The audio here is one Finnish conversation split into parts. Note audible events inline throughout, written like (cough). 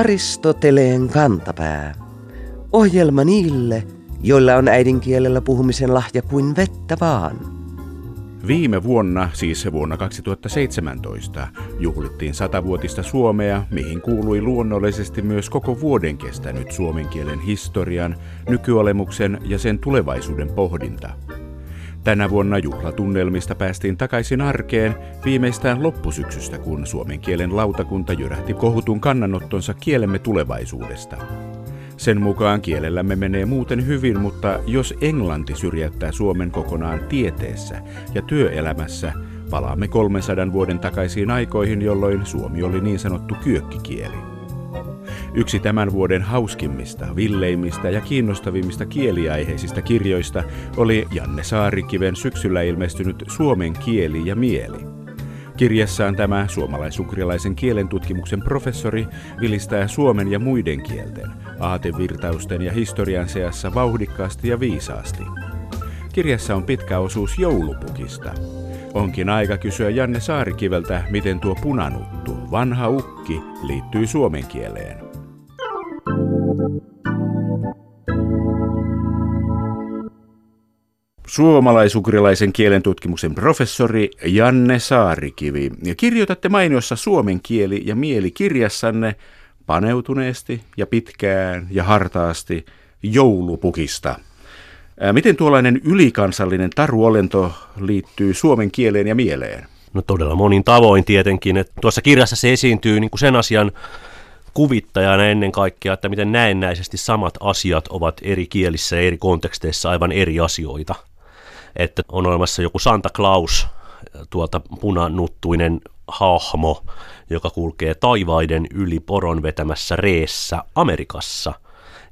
Aristoteleen kantapää. Ohjelma niille, joilla on äidinkielellä puhumisen lahja kuin vettä vaan. Viime vuonna, siis vuonna 2017, juhlittiin satavuotista Suomea, mihin kuului luonnollisesti myös koko vuoden kestänyt suomen kielen historian, nykyolemuksen ja sen tulevaisuuden pohdinta. Tänä vuonna juhlatunnelmista päästiin takaisin arkeen viimeistään loppusyksystä, kun suomen kielen lautakunta jyrähti kohutun kannanottonsa kielemme tulevaisuudesta. Sen mukaan kielellämme menee muuten hyvin, mutta jos englanti syrjäyttää Suomen kokonaan tieteessä ja työelämässä, palaamme 300 vuoden takaisiin aikoihin, jolloin suomi oli niin sanottu kyökkikieli. Yksi tämän vuoden hauskimmista, villeimmistä ja kiinnostavimmista kieliaiheisista kirjoista oli Janne Saarikiven syksyllä ilmestynyt Suomen kieli ja mieli. Kirjassaan tämä suomalaisukrilaisen kielen tutkimuksen professori vilistää suomen ja muiden kielten, aatevirtausten ja historian seassa vauhdikkaasti ja viisaasti. Kirjassa on pitkä osuus joulupukista. Onkin aika kysyä Janne Saarikiveltä, miten tuo punanuttu, vanha ukki, liittyy suomen kieleen. Suomalaisukrilaisen kielen tutkimuksen professori Janne Saarikivi. Ja kirjoitatte mainiossa suomen kieli ja mieli kirjassanne paneutuneesti ja pitkään ja hartaasti joulupukista. Miten tuollainen ylikansallinen taruolento liittyy suomen kieleen ja mieleen? No todella monin tavoin tietenkin. Että tuossa kirjassa se esiintyy niin kuin sen asian kuvittajana ennen kaikkea, että miten näennäisesti samat asiat ovat eri kielissä ja eri konteksteissa aivan eri asioita. Että on olemassa joku Santa Claus, tuolta punanuttuinen hahmo, joka kulkee taivaiden yli poron vetämässä reessä Amerikassa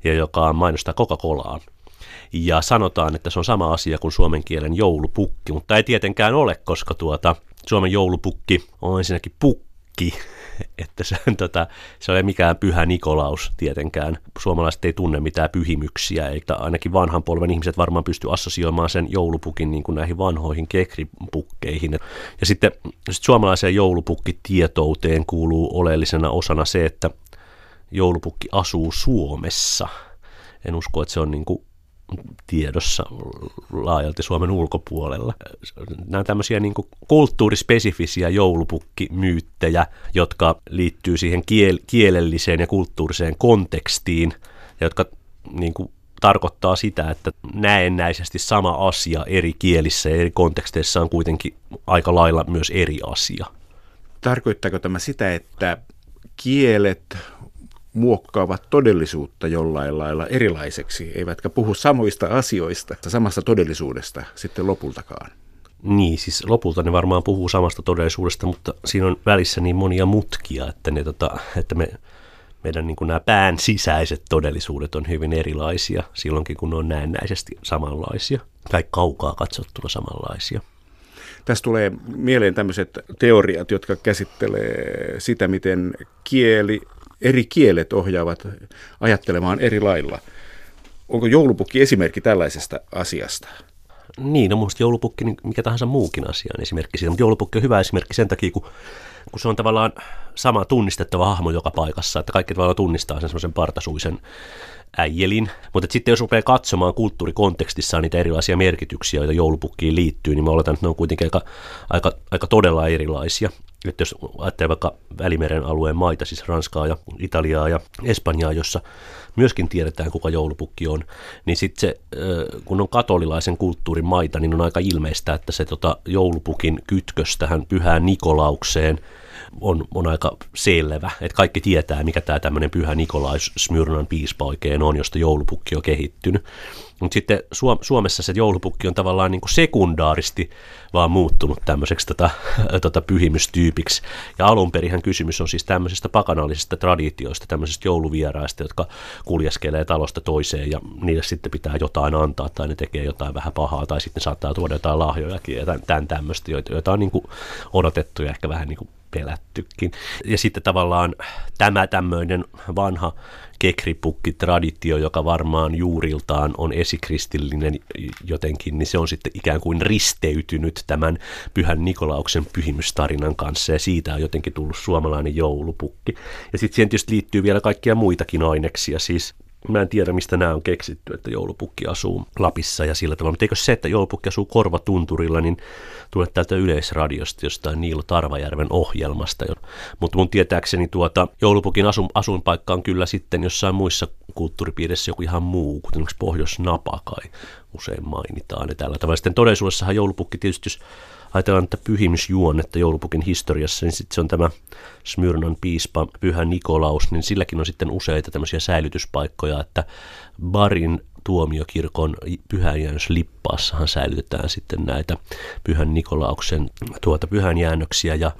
ja joka mainostaa Coca-Colaan. Ja sanotaan, että se on sama asia kuin suomen kielen joulupukki, mutta ei tietenkään ole, koska tuota, Suomen joulupukki on ensinnäkin pukki, (laughs) että se, tota, se ei mikään pyhä Nikolaus tietenkään. Suomalaiset ei tunne mitään pyhimyksiä, eikä ainakin vanhan polven ihmiset varmaan pysty assosioimaan sen joulupukin niin kuin näihin vanhoihin kekripukkeihin. Ja sitten sit suomalaiseen joulupukkitietouteen kuuluu oleellisena osana se, että joulupukki asuu Suomessa. En usko, että se on niin kuin tiedossa laajalti Suomen ulkopuolella. Nämä on tämmöisiä niin kulttuurispesifisiä joulupukkimyyttejä, jotka liittyy siihen kiel- kielelliseen ja kulttuuriseen kontekstiin, ja jotka niin kuin, tarkoittaa sitä, että näennäisesti sama asia eri kielissä ja eri konteksteissa on kuitenkin aika lailla myös eri asia. Tarkoittaako tämä sitä, että kielet muokkaavat todellisuutta jollain lailla erilaiseksi, eivätkä puhu samoista asioista, samasta todellisuudesta sitten lopultakaan. Niin, siis lopulta ne varmaan puhuu samasta todellisuudesta, mutta siinä on välissä niin monia mutkia, että, ne, tota, että me, meidän niin kuin nämä pään sisäiset todellisuudet on hyvin erilaisia silloinkin, kun ne on näennäisesti samanlaisia tai kaukaa katsottuna samanlaisia. Tässä tulee mieleen tämmöiset teoriat, jotka käsittelee sitä, miten kieli eri kielet ohjaavat ajattelemaan eri lailla. Onko joulupukki esimerkki tällaisesta asiasta? Niin, no minusta joulupukki, niin mikä tahansa muukin asia on esimerkki siitä, mutta joulupukki on hyvä esimerkki sen takia, kun, kun se on tavallaan sama tunnistettava hahmo joka paikassa, että kaikki tavallaan tunnistaa sen semmoisen partasuisen äijelin. Mutta sitten jos rupeaa katsomaan kulttuurikontekstissa niitä erilaisia merkityksiä, joita joulupukkiin liittyy, niin mä oletan, että ne on kuitenkin aika, aika, aika todella erilaisia. Että jos ajattelee vaikka Välimeren alueen maita, siis Ranskaa ja Italiaa ja Espanjaa, jossa myöskin tiedetään, kuka joulupukki on, niin sitten se, kun on katolilaisen kulttuurin maita, niin on aika ilmeistä, että se tota, joulupukin kytkös tähän pyhään Nikolaukseen on, on aika selvä, että kaikki tietää, mikä tämä tämmöinen pyhä Nikolais Smyrnan piispa oikein on, josta joulupukki on kehittynyt. Mutta sitten Suomessa se joulupukki on tavallaan niin kuin sekundaaristi vaan muuttunut tämmöiseksi tota, (laughs) tota pyhimystyypiksi. Ja alun perin kysymys on siis tämmöisestä pakanallisesta traditioista, tämmöisestä jouluvieraista, jotka kuljeskelee talosta toiseen ja niille sitten pitää jotain antaa tai ne tekee jotain vähän pahaa tai sitten saattaa tuoda jotain lahjojakin ja tämän tämmöistä, joita on niin kuin odotettu ja ehkä vähän niin kuin pelättykin. Ja sitten tavallaan tämä tämmöinen vanha kekripukki-traditio, joka varmaan juuriltaan on esikristillinen jotenkin, niin se on sitten ikään kuin risteytynyt tämän Pyhän Nikolauksen pyhimystarinan kanssa ja siitä on jotenkin tullut suomalainen joulupukki. Ja sitten siihen tietysti liittyy vielä kaikkia muitakin aineksia, siis Mä en tiedä, mistä nämä on keksitty, että joulupukki asuu Lapissa ja sillä tavalla. Mutta eikö se, että joulupukki asuu Korvatunturilla, niin tulee täältä yleisradiosta jostain Niilo Tarvajärven ohjelmasta. Mutta mun tietääkseni tuota, joulupukin asu, asuinpaikka on kyllä sitten jossain muissa kulttuuripiirissä joku ihan muu, kuten esimerkiksi Pohjois-Napa kai usein mainitaan. Ja tällä tavalla. Sitten todellisuudessahan joulupukki tietysti, jos ajatellaan että pyhimysjuonnetta joulupukin historiassa, niin sitten se on tämä Smyrnan piispa Pyhä Nikolaus, niin silläkin on sitten useita tämmöisiä säilytyspaikkoja, että Barin tuomiokirkon pyhänjäännös Lippaassahan säilytetään sitten näitä Pyhän Nikolauksen tuota pyhänjäännöksiä ja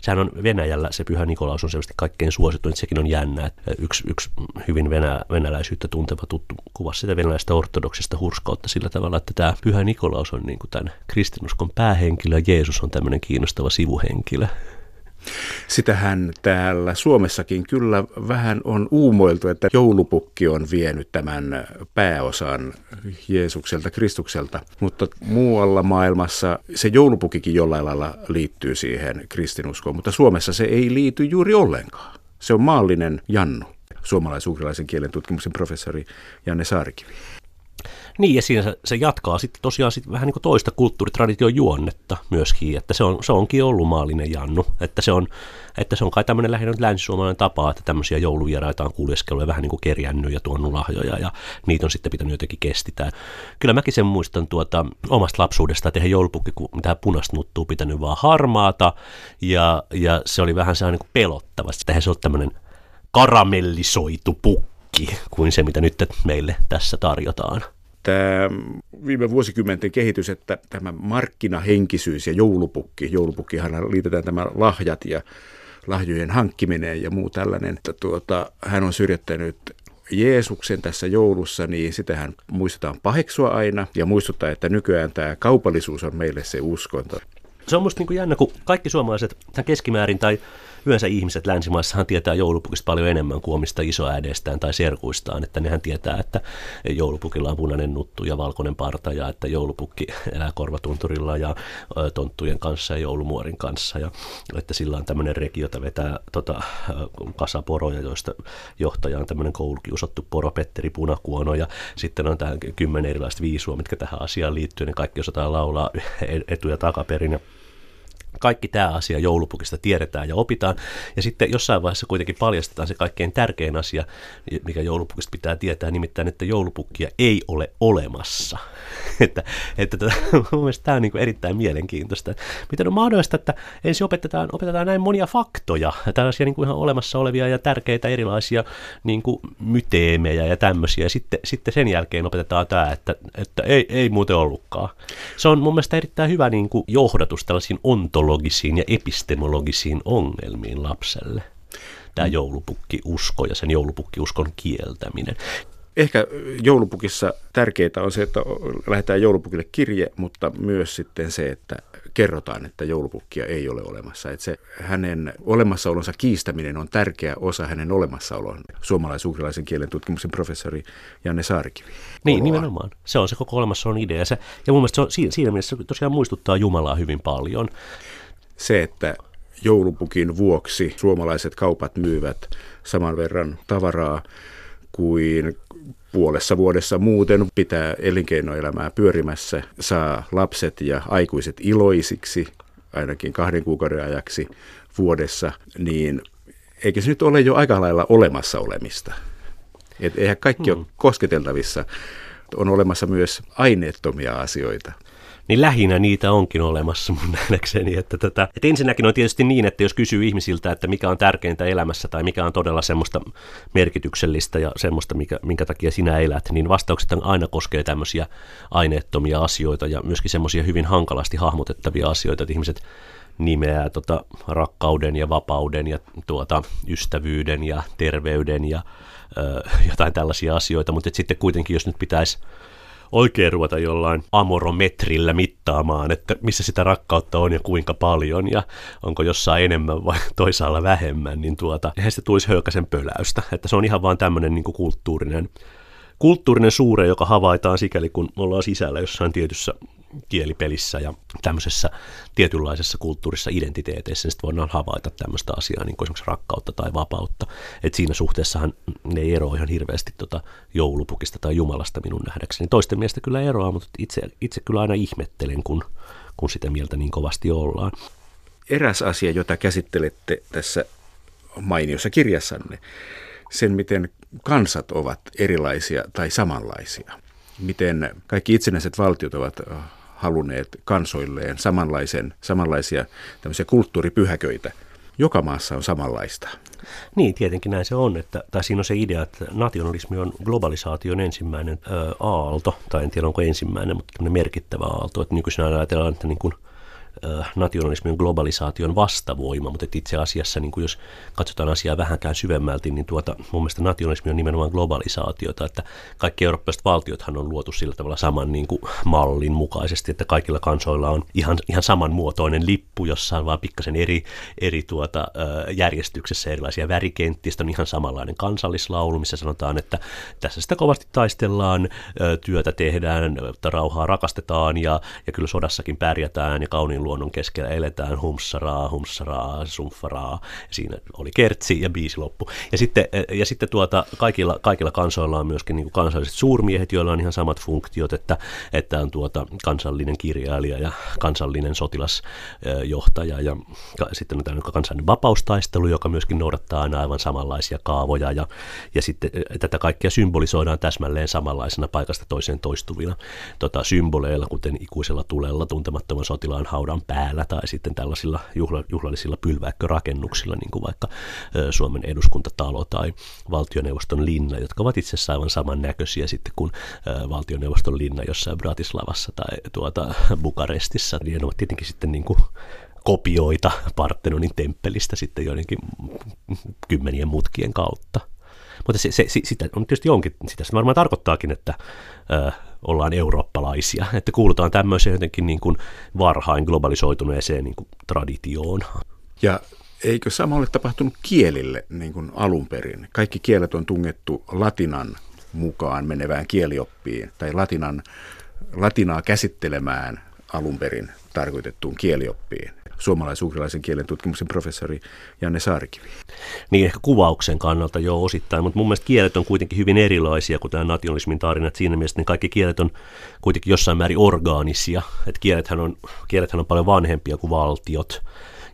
sehän on Venäjällä, se Pyhä Nikolaus on selvästi kaikkein suosittu, että sekin on jännä. Että yksi, yksi hyvin venä, venäläisyyttä tunteva tuttu kuvasi sitä venäläistä ortodoksista hurskautta sillä tavalla, että tämä Pyhä Nikolaus on niin kuin tämän kristinuskon päähenkilö ja Jeesus on tämmöinen kiinnostava sivuhenkilö. Sitähän täällä Suomessakin kyllä vähän on uumoiltu, että joulupukki on vienyt tämän pääosan Jeesukselta, Kristukselta, mutta muualla maailmassa se joulupukikin jollain lailla liittyy siihen kristinuskoon, mutta Suomessa se ei liity juuri ollenkaan. Se on maallinen Jannu, suomalais-ugrilaisen kielen tutkimuksen professori Janne Saarikivi. Niin, ja siinä se, se jatkaa sitten tosiaan sit vähän niin kuin toista kulttuuritradition juonnetta myöskin, että se, on, se onkin ollut maallinen Jannu, että se on, että se on kai tämmöinen lähinnä länsisuomalainen tapa, että tämmöisiä jouluvieraita on kuljeskellut ja vähän niin kuin kerjännyt ja tuonut lahjoja ja niitä on sitten pitänyt jotenkin kestitään. Kyllä mäkin sen muistan tuota omasta lapsuudesta, että eihän joulupukki, kun mitään punaista nuttuu pitänyt vaan harmaata ja, ja se oli vähän sellainen niin pelottava, että se ole tämmöinen karamellisoitu pukki kuin se, mitä nyt meille tässä tarjotaan tämä viime vuosikymmenten kehitys, että tämä markkinahenkisyys ja joulupukki, joulupukkihan liitetään tämä lahjat ja lahjojen hankkiminen ja muu tällainen, että tuota, hän on syrjättänyt Jeesuksen tässä joulussa, niin sitähän muistetaan paheksua aina ja muistuttaa, että nykyään tämä kaupallisuus on meille se uskonto. Se on musta niin kuin jännä, kun kaikki suomalaiset keskimäärin tai yleensä ihmiset länsimaissahan tietää joulupukista paljon enemmän kuin omista isoäideistään tai serkuistaan, että nehän tietää, että joulupukilla on punainen nuttu ja valkoinen parta ja että joulupukki elää korvatunturilla ja tonttujen kanssa ja joulumuorin kanssa ja että sillä on tämmöinen reki, jota vetää tota, kasaporoja, joista johtaja on tämmöinen koulukiusattu poro Petteri Punakuono ja sitten on tämä kymmenen erilaista viisua, mitkä tähän asiaan liittyy, niin kaikki osataan laulaa etu- ja takaperin ja kaikki tämä asia joulupukista tiedetään ja opitaan. Ja sitten jossain vaiheessa kuitenkin paljastetaan se kaikkein tärkein asia, mikä joulupukista pitää tietää, nimittäin, että joulupukkia ei ole olemassa. (laughs) että, että tätä, (laughs) mun mielestä tämä on niin erittäin mielenkiintoista. Miten on mahdollista, että ensin opetetaan, opetetaan näin monia faktoja, tällaisia niin kuin ihan olemassa olevia ja tärkeitä erilaisia niin kuin myteemejä ja tämmöisiä, ja sitten, sitten sen jälkeen opetetaan tämä, että, että ei, ei muuten ollutkaan. Se on mun mielestä erittäin hyvä niin kuin johdatus tällaisiin ontologisiin ja epistemologisiin ongelmiin lapselle tämä joulupukki-usko ja sen joulupukki-uskon kieltäminen. Ehkä joulupukissa tärkeää on se, että lähetään joulupukille kirje, mutta myös sitten se, että kerrotaan, että joulupukkia ei ole olemassa. Että se hänen olemassaolonsa kiistäminen on tärkeä osa hänen olemassaolon. Suomalais-ugrilaisen kielen tutkimuksen professori Janne Saarikivi. Niin, Oloa. nimenomaan. Se on se koko olemassaolon idea. Se, ja mun mielestä se on, siinä, siinä mielessä se tosiaan muistuttaa Jumalaa hyvin paljon. Se, että joulupukin vuoksi suomalaiset kaupat myyvät saman verran tavaraa kuin puolessa vuodessa muuten pitää elinkeinoelämää pyörimässä, saa lapset ja aikuiset iloisiksi ainakin kahden kuukauden ajaksi vuodessa, niin eikö se nyt ole jo aika lailla olemassa olemista? Et eihän kaikki hmm. ole kosketeltavissa. On olemassa myös aineettomia asioita niin lähinnä niitä onkin olemassa mun (laughs) nähdäkseni. Että tätä, että ensinnäkin on tietysti niin, että jos kysyy ihmisiltä, että mikä on tärkeintä elämässä tai mikä on todella semmoista merkityksellistä ja semmoista, mikä, minkä takia sinä elät, niin vastaukset aina koskee tämmöisiä aineettomia asioita ja myöskin semmoisia hyvin hankalasti hahmotettavia asioita, että ihmiset nimeää tota rakkauden ja vapauden ja tuota, ystävyyden ja terveyden ja ö, jotain tällaisia asioita, mutta sitten kuitenkin jos nyt pitäisi oikein ruveta jollain amorometrillä mittaamaan, että missä sitä rakkautta on ja kuinka paljon ja onko jossain enemmän vai (laughs) toisaalla vähemmän, niin tuota, eihän se tulisi höykäsen pöläystä. Että se on ihan vaan tämmöinen niin kulttuurinen kulttuurinen suure, joka havaitaan sikäli, kun ollaan sisällä jossain tietyssä kielipelissä ja tämmöisessä tietynlaisessa kulttuurissa identiteeteissä, niin voidaan havaita tämmöistä asiaa, niin kuin esimerkiksi rakkautta tai vapautta. Et siinä suhteessahan ne ei eroa ihan hirveästi tota joulupukista tai Jumalasta minun nähdäkseni. Toisten mielestä kyllä eroaa, mutta itse, itse kyllä aina ihmettelen, kun, kun sitä mieltä niin kovasti ollaan. Eräs asia, jota käsittelette tässä mainiossa kirjassanne, sen miten kansat ovat erilaisia tai samanlaisia. Miten kaikki itsenäiset valtiot ovat halunneet kansoilleen samanlaisen, samanlaisia tämmöisiä kulttuuripyhäköitä. Joka maassa on samanlaista. Niin, tietenkin näin se on. Että, tai siinä on se idea, että nationalismi on globalisaation ensimmäinen ö, aalto, tai en tiedä onko ensimmäinen, mutta merkittävä aalto. Että nykyisin ajatellaan, että niin kuin nationalismin globalisaation vastavoima, mutta itse asiassa niin kuin jos katsotaan asiaa vähänkään syvemmälti, niin tuota, mun mielestä nationalismi on nimenomaan globalisaatiota, että kaikki eurooppalaiset valtiothan on luotu sillä tavalla saman niin kuin mallin mukaisesti, että kaikilla kansoilla on ihan, ihan samanmuotoinen lippu, jossa on vaan pikkasen eri, eri tuota, järjestyksessä erilaisia värikenttiä, on ihan samanlainen kansallislaulu, missä sanotaan, että tässä sitä kovasti taistellaan, työtä tehdään, rauhaa rakastetaan ja, ja kyllä sodassakin pärjätään ja kauniin luonnon keskellä eletään, humsaraa, humsaraa, sumfaraa. Siinä oli kertsi ja biisi loppu. Ja sitten, ja sitten tuota, kaikilla, kaikilla kansoilla on myöskin niin kuin kansalliset suurmiehet, joilla on ihan samat funktiot, että, että on tuota kansallinen kirjailija ja kansallinen sotilasjohtaja ja sitten on tämä kansallinen vapaustaistelu, joka myöskin noudattaa aina aivan samanlaisia kaavoja ja, ja sitten tätä kaikkea symbolisoidaan täsmälleen samanlaisena paikasta toiseen toistuvina tota, symboleilla, kuten ikuisella tulella tuntemattoman sotilaan haudan päällä tai sitten tällaisilla juhla, juhlallisilla pylväikkörakennuksilla, niin kuin vaikka Suomen eduskuntatalo tai valtioneuvoston linna, jotka ovat itse asiassa aivan saman näköisiä sitten kuin valtioneuvoston linna jossain Bratislavassa tai tuota Bukarestissa. Niin ne ovat tietenkin sitten niin kuin kopioita Partenonin temppelistä sitten joidenkin kymmenien mutkien kautta. Mutta se, se, sitä on tietysti jonkin, sitä se varmaan tarkoittaakin, että ollaan eurooppalaisia, että kuulutaan tämmöiseen jotenkin niin kuin varhain globalisoituneeseen niin kuin traditioon. Ja eikö sama ole tapahtunut kielille niin kuin alun perin? Kaikki kielet on tungettu latinan mukaan menevään kielioppiin tai latinan, latinaa käsittelemään alun perin tarkoitettuun kielioppiin suomalais-ugrilaisen kielen tutkimuksen professori Janne Saarikivi. Niin ehkä kuvauksen kannalta jo osittain, mutta mun mielestä kielet on kuitenkin hyvin erilaisia kuin tämä nationalismin tarina. Että siinä mielessä niin kaikki kielet on kuitenkin jossain määrin orgaanisia. Että kielethän on, kielethän on paljon vanhempia kuin valtiot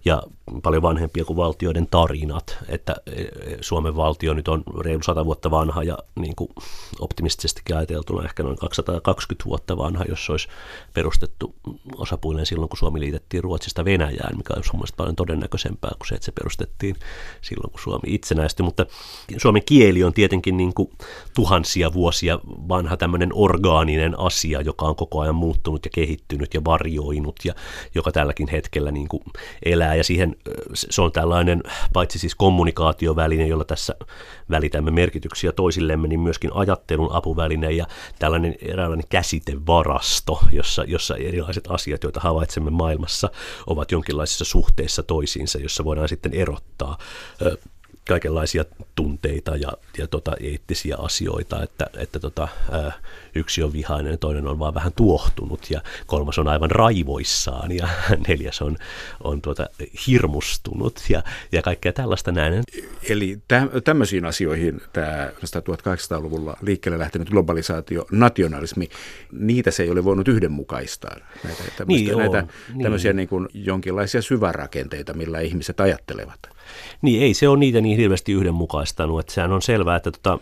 ja paljon vanhempia kuin valtioiden tarinat, että e, e, Suomen valtio nyt on reilu sata vuotta vanha ja niin kuin optimistisestikin ajateltuna ehkä noin 220 vuotta vanha, jos olisi perustettu osapuilleen silloin, kun Suomi liitettiin Ruotsista Venäjään, mikä olisi mielestäni paljon todennäköisempää kuin se, että se perustettiin silloin, kun Suomi itsenäistyi, mutta suomen kieli on tietenkin niin kuin tuhansia vuosia vanha tämmöinen orgaaninen asia, joka on koko ajan muuttunut ja kehittynyt ja varjoinut ja joka tälläkin hetkellä niin kuin elää ja siihen se on tällainen paitsi siis kommunikaatioväline, jolla tässä välitämme merkityksiä toisillemme, niin myöskin ajattelun apuväline ja tällainen eräänlainen käsitevarasto, jossa, jossa erilaiset asiat, joita havaitsemme maailmassa, ovat jonkinlaisissa suhteissa toisiinsa, jossa voidaan sitten erottaa kaikenlaisia tunteita ja, ja tota, eettisiä asioita, että, että tota, ää, yksi on vihainen, toinen on vaan vähän tuohtunut ja kolmas on aivan raivoissaan ja (laughs) neljäs on, on tuota, hirmustunut ja, ja kaikkea tällaista näin. Eli tä- tämmöisiin asioihin tämä 1800-luvulla liikkeelle lähtenyt globalisaatio, nationalismi, niitä se ei ole voinut yhdenmukaistaa. Näitä, niin, näitä niin. tämmöisiä niin kuin jonkinlaisia syvärakenteita, millä ihmiset ajattelevat. Niin ei se ole niitä niin hirveästi yhdenmukaistanut, että sehän on selvää, että tota,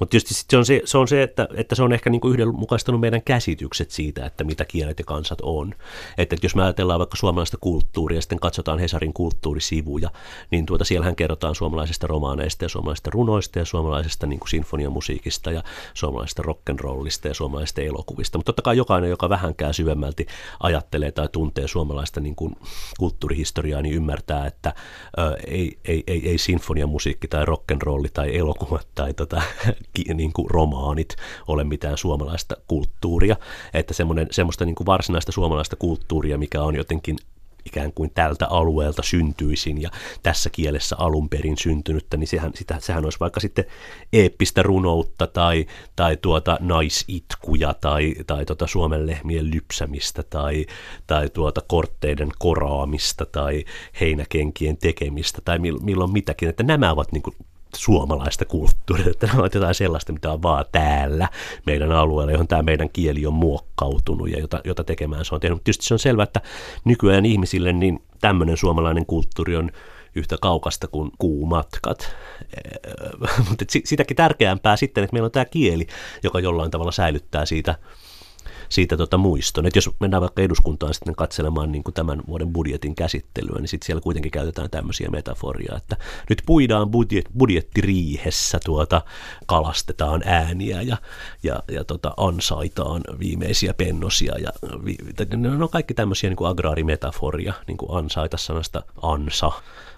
mutta tietysti se on se, se, on se että, että se on ehkä niin kuin yhdenmukaistanut meidän käsitykset siitä, että mitä kielet ja kansat on. Että, että jos me ajatellaan vaikka suomalaista kulttuuria ja sitten katsotaan Hesarin kulttuurisivuja, niin tuota, siellähän kerrotaan suomalaisista romaaneista ja suomalaisista runoista ja suomalaisesta niin kuin sinfoniamusiikista ja suomalaisesta rock'n'rollista ja suomalaisista elokuvista. Mutta totta kai jokainen, joka vähänkään syvemmälti ajattelee tai tuntee suomalaista niin kuin kulttuurihistoriaa, niin ymmärtää, että ö, ei, ei, ei, ei sinfoniamusiikki tai rock'n'rolli tai elokuvat tai tota, niin kuin romaanit ole mitään suomalaista kulttuuria, että semmoista niin kuin varsinaista suomalaista kulttuuria, mikä on jotenkin ikään kuin tältä alueelta syntyisin ja tässä kielessä alun perin syntynyttä, niin sehän, sitä, sehän olisi vaikka sitten eeppistä runoutta tai, tai tuota naisitkuja tai, tai tuota Suomen lehmien lypsämistä tai, tai tuota kortteiden koraamista tai heinäkenkien tekemistä tai milloin mitäkin, että nämä ovat niin kuin suomalaista kulttuuria, että nämä ovat jotain sellaista, mitä on vaan täällä meidän alueella, johon tämä meidän kieli on muokkautunut ja jota, jota tekemään se on tehnyt. Tietysti se on selvää, että nykyään ihmisille niin tämmöinen suomalainen kulttuuri on yhtä kaukasta kuin kuumatkat. (laughs) Mutta sitäkin tärkeämpää sitten, että meillä on tämä kieli, joka jollain tavalla säilyttää siitä siitä tota muiston. Et jos mennään vaikka eduskuntaan sitten katselemaan niin kuin tämän vuoden budjetin käsittelyä, niin sitten siellä kuitenkin käytetään tämmöisiä metaforia, että nyt puidaan budjet, budjettiriihessä, tuota, kalastetaan ääniä ja, ja, ja tota, ansaitaan viimeisiä pennosia. Ja, vi, ne on kaikki tämmöisiä niin kuin agraarimetaforia, niin kuin ansaita sanasta ansa.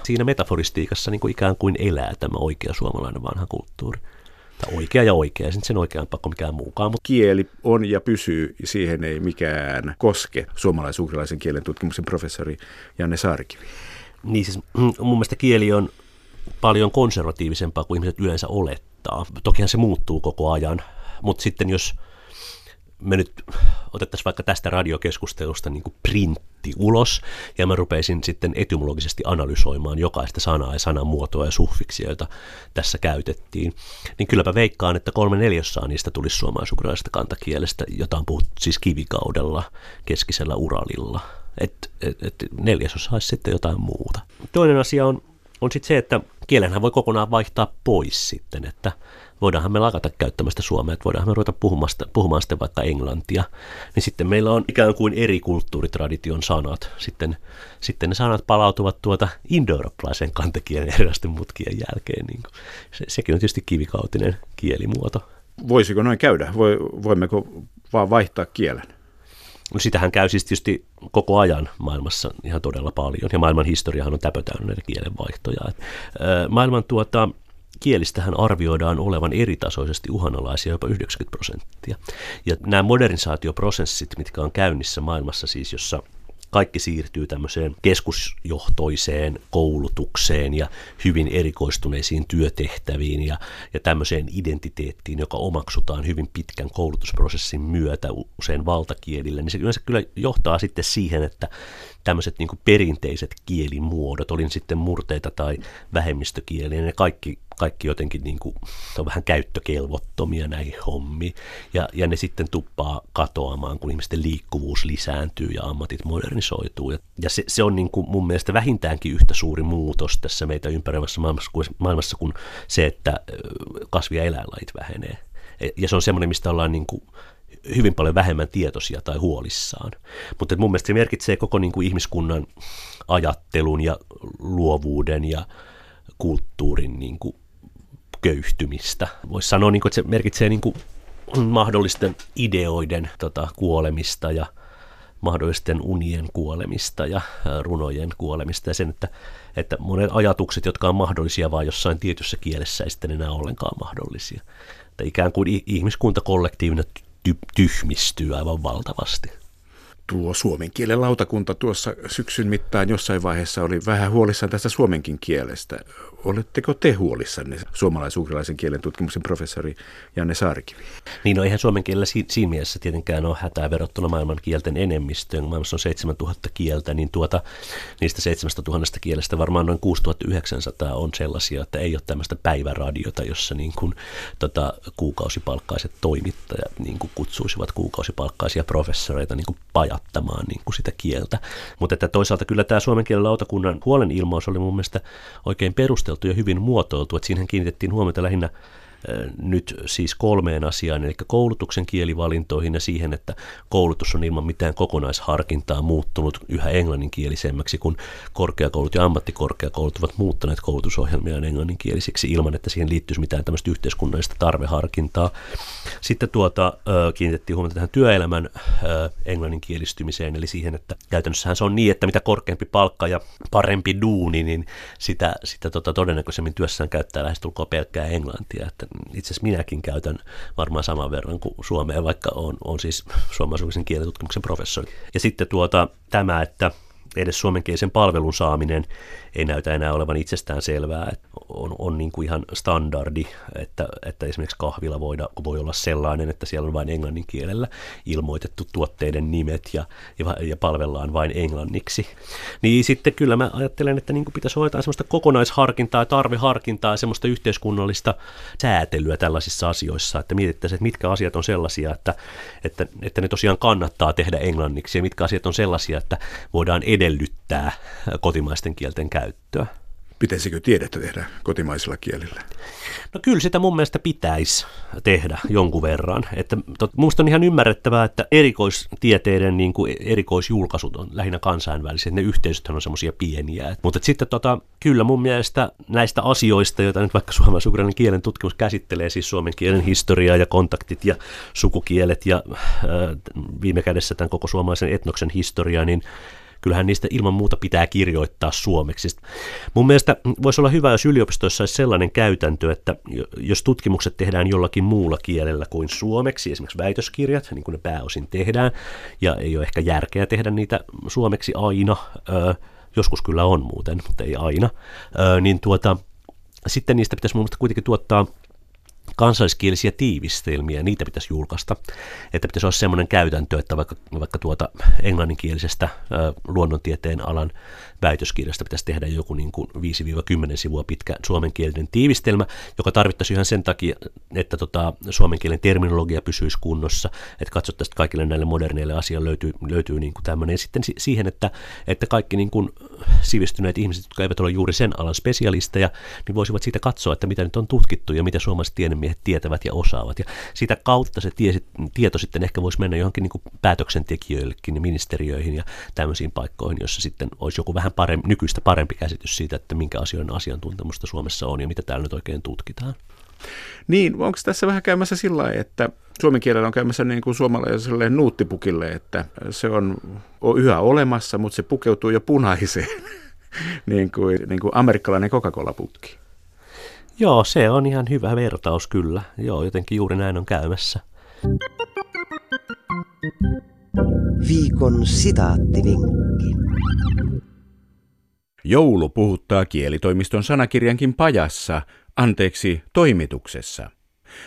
Siinä metaforistiikassa niin kuin ikään kuin elää tämä oikea suomalainen vanha kulttuuri oikea ja oikea, sen oikeampaa kuin mikään muukaan. Mutta... Kieli on ja pysyy, siihen ei mikään koske suomalais-ugrilaisen kielen tutkimuksen professori Janne Saarikivi. Niin siis mm, mun mielestä kieli on paljon konservatiivisempaa kuin ihmiset yleensä olettaa. Tokihan se muuttuu koko ajan, mutta sitten jos me nyt otettaisiin vaikka tästä radiokeskustelusta niin kuin printti ulos, ja mä rupeisin sitten etymologisesti analysoimaan jokaista sanaa ja sanamuotoa ja suffiksia, joita tässä käytettiin, niin kylläpä veikkaan, että kolme neljossaa niistä tulisi suomalaisukrilaisesta kantakielestä, jota on puhuttu siis kivikaudella keskisellä Uralilla. Että et, et neljäsosa olisi sitten jotain muuta. Toinen asia on, on sitten se, että kielenhän voi kokonaan vaihtaa pois sitten, että voidaanhan me lakata käyttämästä suomea, että voidaanhan me ruveta puhumaan, puhumaan sitten vaikka englantia, niin sitten meillä on ikään kuin eri kulttuuritradition sanat. Sitten, sitten ne sanat palautuvat tuota indoeurooppalaisen kantakielen erilaisten mutkien jälkeen. Niin kuin. Se, sekin on tietysti kivikautinen kielimuoto. Voisiko noin käydä? Voimmeko vaan vaihtaa kielen? No sitähän käy siis tietysti koko ajan maailmassa ihan todella paljon, ja maailman historiahan on täpötäynnä näitä kielenvaihtoja. Maailman tuota, kielistähän arvioidaan olevan eritasoisesti uhanalaisia jopa 90 prosenttia. Ja nämä modernisaatioprosessit, mitkä on käynnissä maailmassa siis, jossa kaikki siirtyy tämmöiseen keskusjohtoiseen koulutukseen ja hyvin erikoistuneisiin työtehtäviin ja, ja tämmöiseen identiteettiin, joka omaksutaan hyvin pitkän koulutusprosessin myötä usein valtakielillä, niin se yleensä kyllä johtaa sitten siihen, että tämmöiset niin perinteiset kielimuodot, olin sitten murteita tai vähemmistökieliä, ne kaikki, kaikki jotenkin niin kuin, on vähän käyttökelvottomia näihin hommiin. Ja, ja ne sitten tuppaa katoamaan, kun ihmisten liikkuvuus lisääntyy ja ammatit modernisoituu. Ja, ja se, se on niin kuin mun mielestä vähintäänkin yhtä suuri muutos tässä meitä ympäröivässä maailmassa kuin, maailmassa kuin se, että kasvi- ja eläinlajit vähenee. Ja se on semmoinen, mistä ollaan niin kuin hyvin paljon vähemmän tietoisia tai huolissaan. Mutta mun mielestä se merkitsee koko niin kuin ihmiskunnan ajattelun ja luovuuden ja kulttuurin niin kuin köyhtymistä. Voisi sanoa, niin kuin, että se merkitsee niin kuin mahdollisten ideoiden tota, kuolemista ja mahdollisten unien kuolemista ja runojen kuolemista ja sen, että, että monet ajatukset, jotka on mahdollisia vain jossain tietyssä kielessä, ei sitten enää ollenkaan mahdollisia. Että ikään kuin ihmiskunta kollektiivinen tyhmistyy aivan valtavasti. Tuo suomen kielen lautakunta tuossa syksyn mittaan jossain vaiheessa oli vähän huolissaan tästä suomenkin kielestä. Oletteko te huolissanne suomalais-ugrilaisen kielen tutkimuksen professori Janne Saarikivi? Niin no eihän suomen kielellä siinä mielessä tietenkään ole hätää verrattuna maailman kielten enemmistöön. Maailmassa on 7000 kieltä, niin tuota, niistä 7000 kielestä varmaan noin 6900 on sellaisia, että ei ole tämmöistä päiväradiota, jossa niin kuin, tota, kuukausipalkkaiset toimittajat niin kuin kutsuisivat kuukausipalkkaisia professoreita niin kuin pajattamaan niin kuin sitä kieltä. Mutta että toisaalta kyllä tämä suomen kielen lautakunnan huolen ilmaus oli mun mielestä oikein perusteltu perusteltu ja hyvin muotoiltu, että siihen kiinnitettiin huomiota lähinnä nyt siis kolmeen asiaan, eli koulutuksen kielivalintoihin ja siihen, että koulutus on ilman mitään kokonaisharkintaa muuttunut yhä englanninkielisemmäksi, kun korkeakoulut ja ammattikorkeakoulut ovat muuttaneet koulutusohjelmia englanninkielisiksi ilman, että siihen liittyisi mitään tämmöistä yhteiskunnallista tarveharkintaa. Sitten tuota, kiinnitettiin huomiota tähän työelämän englanninkielistymiseen, eli siihen, että käytännössähän se on niin, että mitä korkeampi palkka ja parempi duuni, niin sitä, sitä tota, todennäköisemmin työssään käyttää lähestulkoon pelkkää englantia, että itse asiassa minäkin käytän varmaan saman verran kuin Suomeen, vaikka on, on siis suomalaisen kielentutkimuksen professori. Ja sitten tuota, tämä, että edes suomenkielisen palvelun saaminen ei näytä enää olevan itsestään selvää. Että on, on niin kuin ihan standardi, että, että esimerkiksi kahvila voida, voi olla sellainen, että siellä on vain englannin kielellä ilmoitettu tuotteiden nimet ja, ja, ja palvellaan vain englanniksi. Niin sitten kyllä mä ajattelen, että niin kuin pitäisi hoitaa semmoista kokonaisharkintaa tarveharkintaa ja semmoista yhteiskunnallista säätelyä tällaisissa asioissa, että mietittäisiin, että mitkä asiat on sellaisia, että, että, että ne tosiaan kannattaa tehdä englanniksi ja mitkä asiat on sellaisia, että voidaan edellyttää kotimaisten kielten käyttöä. Pitäisikö tiedettä tehdä kotimaisilla kielillä? No kyllä sitä mun mielestä pitäisi tehdä jonkun verran. Että, tot, musta on ihan ymmärrettävää, että erikoistieteiden niin kuin erikoisjulkaisut on lähinnä kansainvälisiä. Ne yhteisöt on semmoisia pieniä. Mutta sitten tota, kyllä mun mielestä näistä asioista, joita nyt vaikka suomalaisen kielen tutkimus käsittelee, siis suomen kielen historiaa ja kontaktit ja sukukielet ja äh, viime kädessä tämän koko suomalaisen etnoksen historiaa, niin kyllähän niistä ilman muuta pitää kirjoittaa suomeksi. Mun mielestä voisi olla hyvä, jos yliopistoissa olisi sellainen käytäntö, että jos tutkimukset tehdään jollakin muulla kielellä kuin suomeksi, esimerkiksi väitöskirjat, niin kuin ne pääosin tehdään, ja ei ole ehkä järkeä tehdä niitä suomeksi aina, joskus kyllä on muuten, mutta ei aina, niin tuota, sitten niistä pitäisi mun mielestä kuitenkin tuottaa kansalliskielisiä tiivistelmiä, niitä pitäisi julkaista. Että pitäisi olla semmoinen käytäntö, että vaikka, vaikka tuota englanninkielisestä luonnontieteen alan väitöskirjasta pitäisi tehdä joku niin kuin 5-10 sivua pitkä suomenkielinen tiivistelmä, joka tarvittaisi ihan sen takia, että tota, suomen kielen terminologia pysyisi kunnossa, että katsottaisiin, että kaikille näille moderneille asioille löytyy, löytyy niin kuin tämmöinen. Ja sitten siihen, että, että kaikki niin kuin sivistyneet ihmiset, jotka eivät ole juuri sen alan spesialisteja, niin voisivat siitä katsoa, että mitä nyt on tutkittu ja mitä suomalaiset tiedemiehet tietävät ja osaavat. Ja sitä kautta se tie, tieto sitten ehkä voisi mennä johonkin niin päätöksentekijöillekin ja ministeriöihin ja tämmöisiin paikkoihin, jossa sitten olisi joku vähän parempi, nykyistä parempi käsitys siitä, että minkä asioiden asiantuntemusta Suomessa on ja mitä täällä nyt oikein tutkitaan. Niin, onko tässä vähän käymässä sillä lailla, että suomen kielellä on käymässä niin kuin suomalaiselle nuuttipukille, että se on, on yhä olemassa, mutta se pukeutuu jo punaiseen, (laughs) niin, kuin, niin kuin amerikkalainen Coca-Cola-pukki. Joo, se on ihan hyvä vertaus kyllä. Joo, jotenkin juuri näin on käymässä. Viikon sitaattivinkki. Joulu puhuttaa kielitoimiston sanakirjankin pajassa, anteeksi, toimituksessa.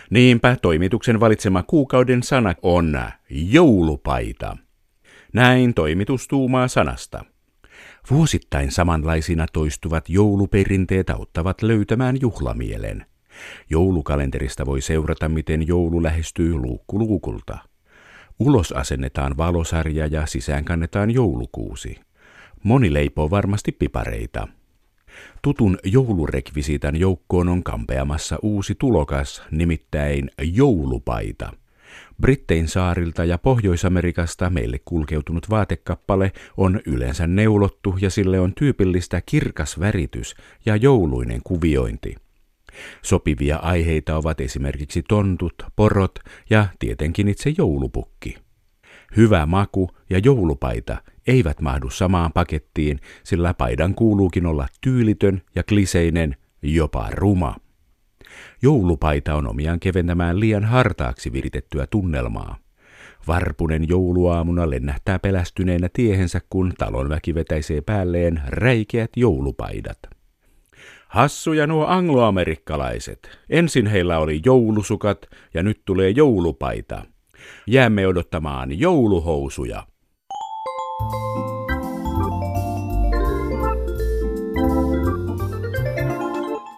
Niinpä toimituksen valitsema kuukauden sana on joulupaita. Näin toimitus tuumaa sanasta. Vuosittain samanlaisina toistuvat jouluperinteet auttavat löytämään juhlamielen. Joulukalenterista voi seurata, miten joulu lähestyy luukku luukulta. Ulos asennetaan valosarja ja sisään kannetaan joulukuusi. Moni leipoo varmasti pipareita. Tutun joulurekvisiitan joukkoon on kampeamassa uusi tulokas, nimittäin joulupaita. Brittein saarilta ja Pohjois-Amerikasta meille kulkeutunut vaatekappale on yleensä neulottu ja sille on tyypillistä kirkas väritys ja jouluinen kuviointi. Sopivia aiheita ovat esimerkiksi tontut, porot ja tietenkin itse joulupukki. Hyvä maku ja joulupaita eivät mahdu samaan pakettiin, sillä paidan kuuluukin olla tyylitön ja kliseinen, jopa ruma. Joulupaita on omiaan keventämään liian hartaaksi viritettyä tunnelmaa. Varpunen jouluaamuna lennähtää pelästyneenä tiehensä, kun talonväki vetäisee päälleen räikeät joulupaidat. Hassuja nuo angloamerikkalaiset. Ensin heillä oli joulusukat ja nyt tulee joulupaita. Jäämme odottamaan jouluhousuja.